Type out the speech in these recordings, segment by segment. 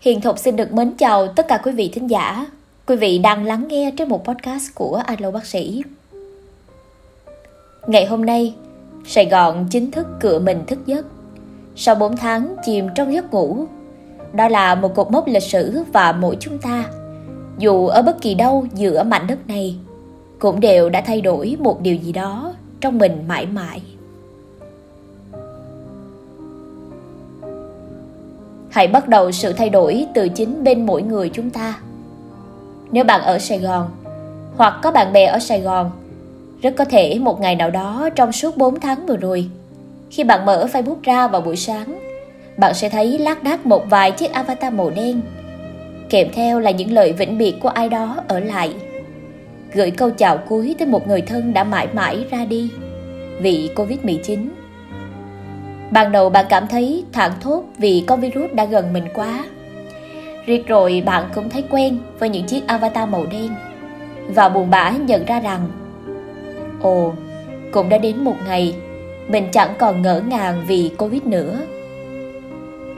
Hiền Thục xin được mến chào tất cả quý vị thính giả. Quý vị đang lắng nghe trên một podcast của Alo Bác sĩ. Ngày hôm nay, Sài Gòn chính thức cựa mình thức giấc. Sau 4 tháng chìm trong giấc ngủ, đó là một cột mốc lịch sử và mỗi chúng ta, dù ở bất kỳ đâu giữa mảnh đất này, cũng đều đã thay đổi một điều gì đó trong mình mãi mãi. Hãy bắt đầu sự thay đổi từ chính bên mỗi người chúng ta nếu bạn ở sài gòn, hoặc có bạn bè ở sài gòn, rất có thể một ngày nào đó trong suốt 4 tháng vừa rồi, khi bạn mở facebook ra vào buổi sáng, bạn sẽ thấy lác đác một vài chiếc avatar màu đen, kèm theo là những lời vĩnh biệt của ai đó ở lại gửi câu chào cuối tới một người thân đã mãi mãi ra đi vì Covid-19. Ban đầu bạn cảm thấy thảng thốt vì con virus đã gần mình quá. Riết rồi bạn cũng thấy quen với những chiếc avatar màu đen và buồn bã nhận ra rằng Ồ, cũng đã đến một ngày mình chẳng còn ngỡ ngàng vì Covid nữa.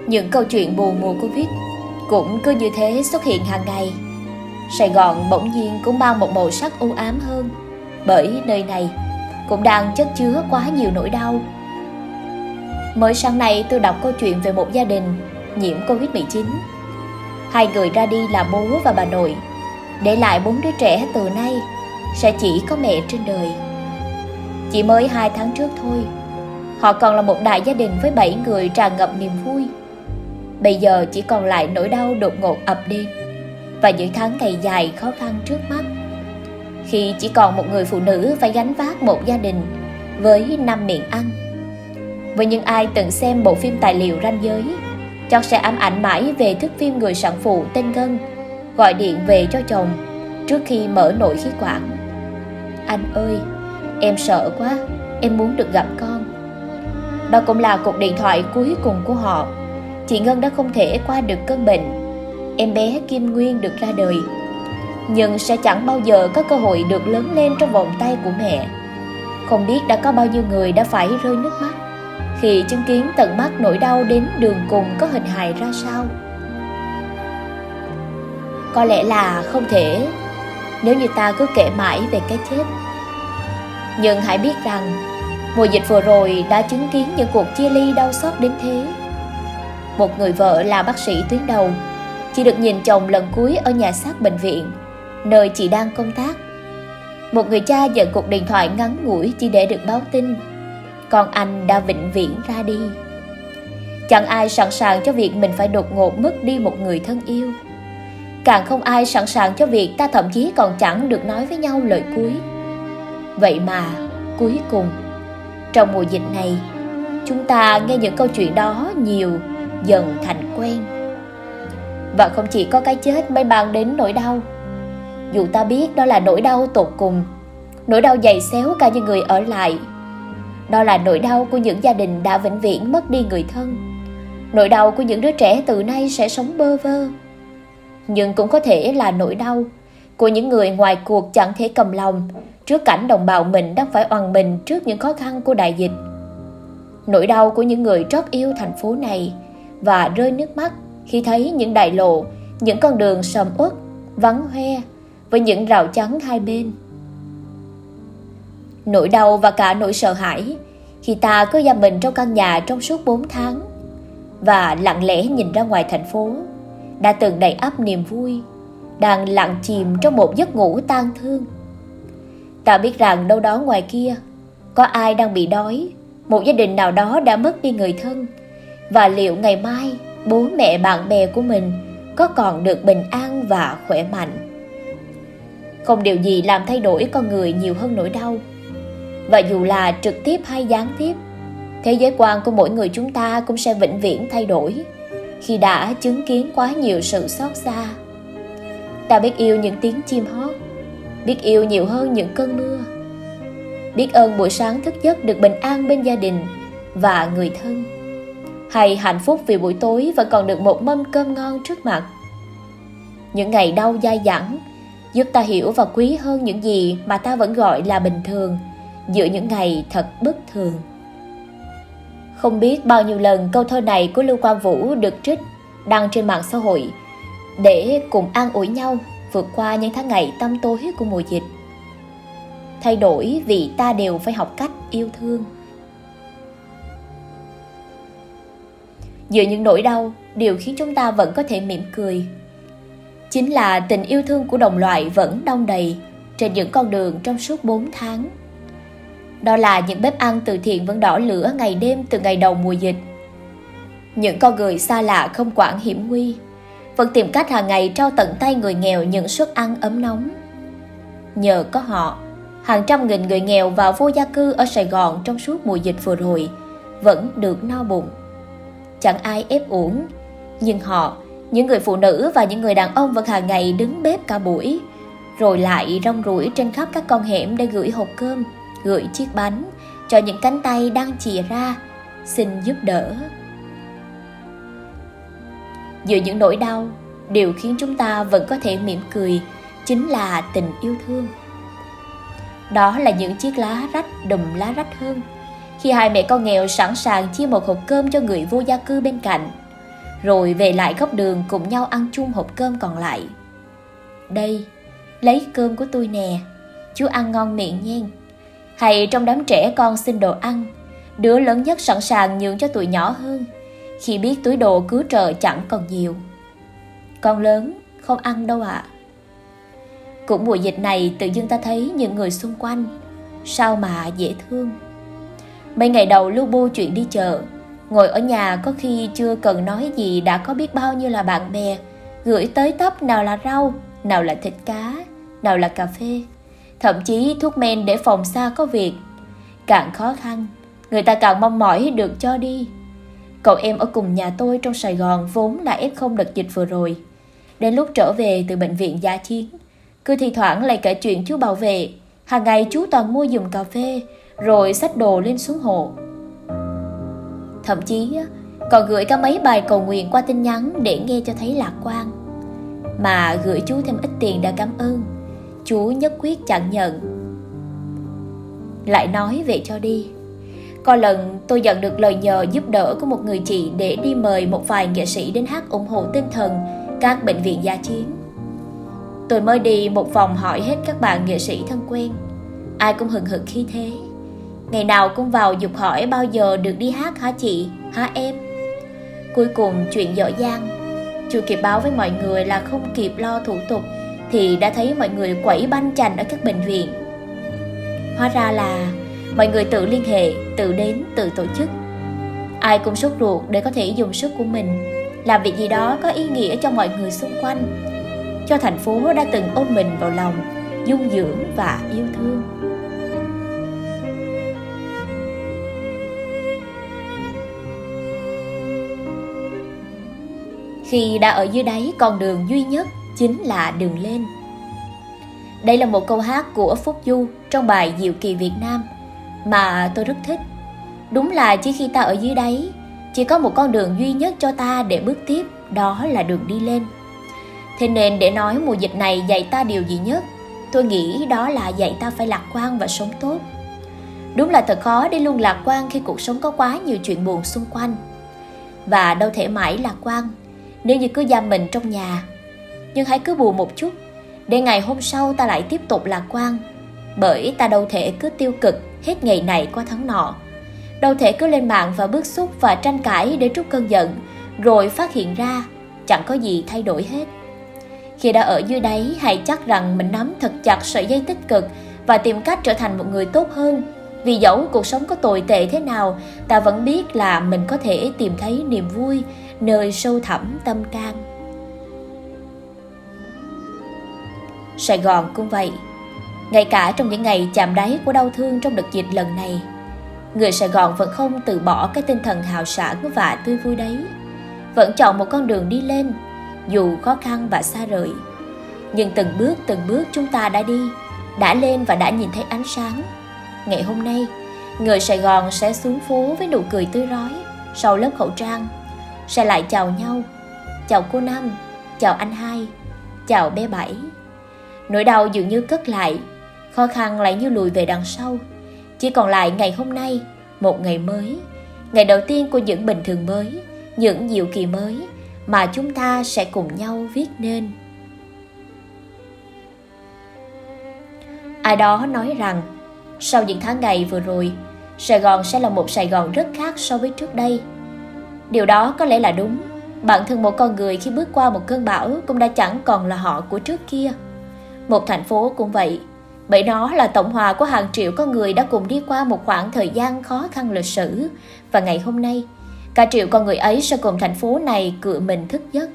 Những câu chuyện buồn mùa Covid cũng cứ như thế xuất hiện hàng ngày. Sài Gòn bỗng nhiên cũng mang một màu sắc u ám hơn bởi nơi này cũng đang chất chứa quá nhiều nỗi đau Mới sáng nay tôi đọc câu chuyện về một gia đình nhiễm Covid-19. Hai người ra đi là bố và bà nội, để lại bốn đứa trẻ từ nay sẽ chỉ có mẹ trên đời. Chỉ mới hai tháng trước thôi, họ còn là một đại gia đình với bảy người tràn ngập niềm vui. Bây giờ chỉ còn lại nỗi đau đột ngột ập đến và những tháng ngày dài khó khăn trước mắt. Khi chỉ còn một người phụ nữ phải gánh vác một gia đình với năm miệng ăn với những ai từng xem bộ phim tài liệu ranh giới, chắc sẽ ám ảnh mãi về thước phim người sản phụ tên Ngân gọi điện về cho chồng trước khi mở nội khí quản. Anh ơi, em sợ quá, em muốn được gặp con. Đó cũng là cuộc điện thoại cuối cùng của họ. Chị Ngân đã không thể qua được cơn bệnh. Em bé Kim Nguyên được ra đời. Nhưng sẽ chẳng bao giờ có cơ hội được lớn lên trong vòng tay của mẹ. Không biết đã có bao nhiêu người đã phải rơi nước mắt khi chứng kiến tận mắt nỗi đau đến đường cùng có hình hài ra sao? Có lẽ là không thể. Nếu như ta cứ kể mãi về cái chết. Nhưng hãy biết rằng, mùa dịch vừa rồi đã chứng kiến những cuộc chia ly đau xót đến thế. Một người vợ là bác sĩ tuyến đầu, chỉ được nhìn chồng lần cuối ở nhà xác bệnh viện, nơi chị đang công tác. Một người cha nhận cuộc điện thoại ngắn ngủi chỉ để được báo tin con anh đã vĩnh viễn ra đi. Chẳng ai sẵn sàng cho việc mình phải đột ngột mất đi một người thân yêu. Càng không ai sẵn sàng cho việc ta thậm chí còn chẳng được nói với nhau lời cuối. Vậy mà, cuối cùng, trong mùa dịch này, chúng ta nghe những câu chuyện đó nhiều dần thành quen. Và không chỉ có cái chết mới mang đến nỗi đau. Dù ta biết đó là nỗi đau tột cùng, nỗi đau dày xéo cả những người ở lại đó là nỗi đau của những gia đình đã vĩnh viễn mất đi người thân. Nỗi đau của những đứa trẻ từ nay sẽ sống bơ vơ. Nhưng cũng có thể là nỗi đau của những người ngoài cuộc chẳng thể cầm lòng trước cảnh đồng bào mình đang phải oằn mình trước những khó khăn của đại dịch. Nỗi đau của những người trót yêu thành phố này và rơi nước mắt khi thấy những đại lộ, những con đường sầm uất, vắng hoe với những rào chắn hai bên nỗi đau và cả nỗi sợ hãi, khi ta cứ giam mình trong căn nhà trong suốt 4 tháng và lặng lẽ nhìn ra ngoài thành phố, đã từng đầy ắp niềm vui, đang lặng chìm trong một giấc ngủ tan thương. Ta biết rằng đâu đó ngoài kia, có ai đang bị đói, một gia đình nào đó đã mất đi người thân, và liệu ngày mai bố mẹ bạn bè của mình có còn được bình an và khỏe mạnh? Không điều gì làm thay đổi con người nhiều hơn nỗi đau và dù là trực tiếp hay gián tiếp, thế giới quan của mỗi người chúng ta cũng sẽ vĩnh viễn thay đổi khi đã chứng kiến quá nhiều sự xót xa. Ta biết yêu những tiếng chim hót, biết yêu nhiều hơn những cơn mưa, biết ơn buổi sáng thức giấc được bình an bên gia đình và người thân, hay hạnh phúc vì buổi tối vẫn còn được một mâm cơm ngon trước mặt. Những ngày đau dai dẳng giúp ta hiểu và quý hơn những gì mà ta vẫn gọi là bình thường giữa những ngày thật bất thường. Không biết bao nhiêu lần câu thơ này của Lưu Quang Vũ được trích đăng trên mạng xã hội để cùng an ủi nhau vượt qua những tháng ngày tâm tối của mùa dịch. Thay đổi vì ta đều phải học cách yêu thương. Giữa những nỗi đau, điều khiến chúng ta vẫn có thể mỉm cười. Chính là tình yêu thương của đồng loại vẫn đông đầy trên những con đường trong suốt 4 tháng. Đó là những bếp ăn từ thiện vẫn đỏ lửa ngày đêm từ ngày đầu mùa dịch. Những con người xa lạ không quản hiểm nguy, vẫn tìm cách hàng ngày trao tận tay người nghèo những suất ăn ấm nóng. Nhờ có họ, hàng trăm nghìn người nghèo và vô gia cư ở Sài Gòn trong suốt mùa dịch vừa rồi vẫn được no bụng. Chẳng ai ép uổng, nhưng họ, những người phụ nữ và những người đàn ông vẫn hàng ngày đứng bếp cả buổi, rồi lại rong ruổi trên khắp các con hẻm để gửi hộp cơm, gửi chiếc bánh cho những cánh tay đang chìa ra, xin giúp đỡ. Giữa những nỗi đau, điều khiến chúng ta vẫn có thể mỉm cười chính là tình yêu thương. Đó là những chiếc lá rách đùm lá rách hơn. Khi hai mẹ con nghèo sẵn sàng chia một hộp cơm cho người vô gia cư bên cạnh, rồi về lại góc đường cùng nhau ăn chung hộp cơm còn lại. Đây, lấy cơm của tôi nè, chú ăn ngon miệng nhen. Hay trong đám trẻ con xin đồ ăn, đứa lớn nhất sẵn sàng nhường cho tụi nhỏ hơn, khi biết túi đồ cứu trợ chẳng còn nhiều. Con lớn không ăn đâu ạ. À. Cũng mùa dịch này tự dưng ta thấy những người xung quanh Sao mà dễ thương Mấy ngày đầu lưu bu chuyện đi chợ Ngồi ở nhà có khi chưa cần nói gì Đã có biết bao nhiêu là bạn bè Gửi tới tấp nào là rau Nào là thịt cá Nào là cà phê Thậm chí thuốc men để phòng xa có việc. Càng khó khăn, Người ta càng mong mỏi được cho đi. Cậu em ở cùng nhà tôi trong Sài Gòn Vốn là F0 đợt dịch vừa rồi. Đến lúc trở về từ bệnh viện gia chiến, cứ thi thoảng lại kể chuyện chú bảo vệ. Hàng ngày chú toàn mua dùng cà phê, Rồi xách đồ lên xuống hồ Thậm chí còn gửi cả mấy bài cầu nguyện qua tin nhắn để nghe cho thấy lạc quan. Mà gửi chú thêm ít tiền đã cảm ơn. Chúa nhất quyết chẳng nhận. Lại nói về cho đi. Có lần tôi nhận được lời nhờ giúp đỡ của một người chị Để đi mời một vài nghệ sĩ đến hát ủng hộ tinh thần các bệnh viện gia chiến. Tôi mới đi một vòng hỏi hết các bạn nghệ sĩ thân quen. Ai cũng hừng hực khi thế. Ngày nào cũng vào dục hỏi bao giờ được đi hát hả chị, hả em? Cuối cùng chuyện dở dang. Chưa kịp báo với mọi người là không kịp lo thủ tục thì đã thấy mọi người quẩy banh chành ở các bệnh viện. Hóa ra là mọi người tự liên hệ, tự đến, tự tổ chức. Ai cũng sốt ruột để có thể dùng sức của mình. Làm việc gì đó có ý nghĩa cho mọi người xung quanh. Cho thành phố đã từng ôm mình vào lòng, dung dưỡng và yêu thương. Khi đã ở dưới đáy, con đường duy nhất chính là đường lên. Đây là một câu hát của Phúc Du trong bài Diệu kỳ Việt Nam mà tôi rất thích. Đúng là chỉ khi ta ở dưới đáy, chỉ có một con đường duy nhất cho ta để bước tiếp, đó là đường đi lên. Thế nên để nói mùa dịch này dạy ta điều gì nhất, tôi nghĩ đó là dạy ta phải lạc quan và sống tốt. Đúng là thật khó để luôn lạc quan khi cuộc sống có quá nhiều chuyện buồn xung quanh. Và đâu thể mãi lạc quan nếu như cứ giam mình trong nhà. Nhưng hãy cứ buồn một chút, để ngày hôm sau ta lại tiếp tục lạc quan. Bởi ta đâu thể cứ tiêu cực hết ngày này qua tháng nọ. Đâu thể cứ lên mạng và bức xúc và tranh cãi để trút cơn giận, rồi phát hiện ra chẳng có gì thay đổi hết. Khi đã ở dưới đáy, hãy chắc rằng mình nắm thật chặt sợi dây tích cực và tìm cách trở thành một người tốt hơn. Vì dẫu cuộc sống có tồi tệ thế nào, ta vẫn biết là mình có thể tìm thấy niềm vui nơi sâu thẳm tâm can. Sài Gòn cũng vậy. Ngay cả trong những ngày chạm đáy của đau thương trong đợt dịch lần này, người Sài Gòn vẫn không từ bỏ cái tinh thần hào sảng và tươi vui đấy. Vẫn chọn một con đường đi lên dù khó khăn và xa rời. Nhưng từng bước từng bước chúng ta đã đi, đã lên và đã nhìn thấy ánh sáng. Ngày hôm nay, người Sài Gòn sẽ xuống phố với nụ cười tươi rói sau lớp khẩu trang, sẽ lại chào nhau. Chào cô Năm, chào anh hai, chào bé Bảy. Nỗi đau dường như cất lại, khó khăn lại như lùi về đằng sau. Chỉ còn lại ngày hôm nay, một ngày mới, ngày đầu tiên của những bình thường mới, những diệu kỳ mới, mà chúng ta sẽ cùng nhau viết nên. Ai đó nói rằng sau những tháng ngày vừa rồi sài gòn sẽ là một sài gòn rất khác so với trước đây. Điều đó có lẽ là đúng. Bản thân một con người khi bước qua một cơn bão cũng đã chẳng còn là họ của trước kia một thành phố cũng vậy. Bởi nó là tổng hòa của hàng triệu con người đã cùng đi qua một khoảng thời gian khó khăn lịch sử. Và ngày hôm nay, cả triệu con người ấy sẽ cùng thành phố này cựa mình thức giấc.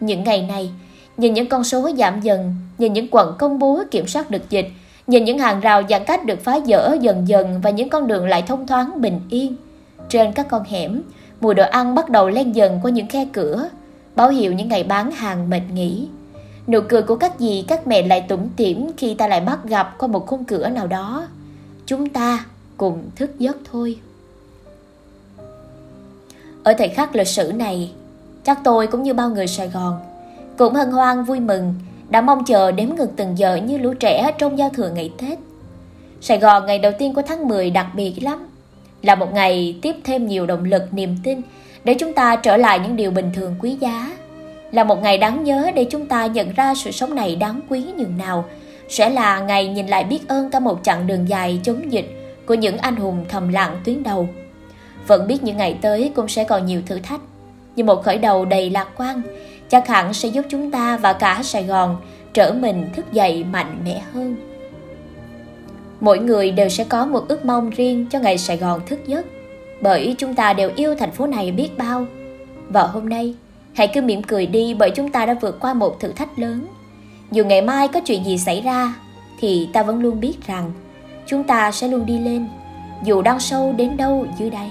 Những ngày này, nhìn những con số giảm dần, nhìn những quận công bố kiểm soát được dịch, nhìn những hàng rào giãn cách được phá dỡ dần dần và những con đường lại thông thoáng, bình yên. Trên các con hẻm, mùi đồ ăn bắt đầu len dần qua những khe cửa, báo hiệu những ngày bán hàng mệt nghỉ. Nụ cười của các dì các mẹ lại tủm tỉm khi ta lại bắt gặp qua một khung cửa nào đó. Chúng ta cùng thức giấc thôi. Ở thời khắc lịch sử này, chắc tôi cũng như bao người Sài Gòn, cũng hân hoan vui mừng, đã mong chờ đếm ngược từng giờ như lũ trẻ trong giao thừa ngày Tết. Sài Gòn ngày đầu tiên của tháng 10 đặc biệt lắm, là một ngày tiếp thêm nhiều động lực, niềm tin để chúng ta trở lại những điều bình thường quý giá là một ngày đáng nhớ để chúng ta nhận ra sự sống này đáng quý nhường nào. Sẽ là ngày nhìn lại biết ơn cả một chặng đường dài chống dịch của những anh hùng thầm lặng tuyến đầu. Vẫn biết những ngày tới cũng sẽ còn nhiều thử thách, nhưng một khởi đầu đầy lạc quan, chắc hẳn sẽ giúp chúng ta và cả Sài Gòn trở mình thức dậy mạnh mẽ hơn. Mỗi người đều sẽ có một ước mong riêng cho ngày Sài Gòn thức giấc, bởi chúng ta đều yêu thành phố này biết bao. Và hôm nay Hãy cứ mỉm cười đi bởi chúng ta đã vượt qua một thử thách lớn. Dù ngày mai có chuyện gì xảy ra, thì ta vẫn luôn biết rằng chúng ta sẽ luôn đi lên, dù đang sâu đến đâu dưới đáy.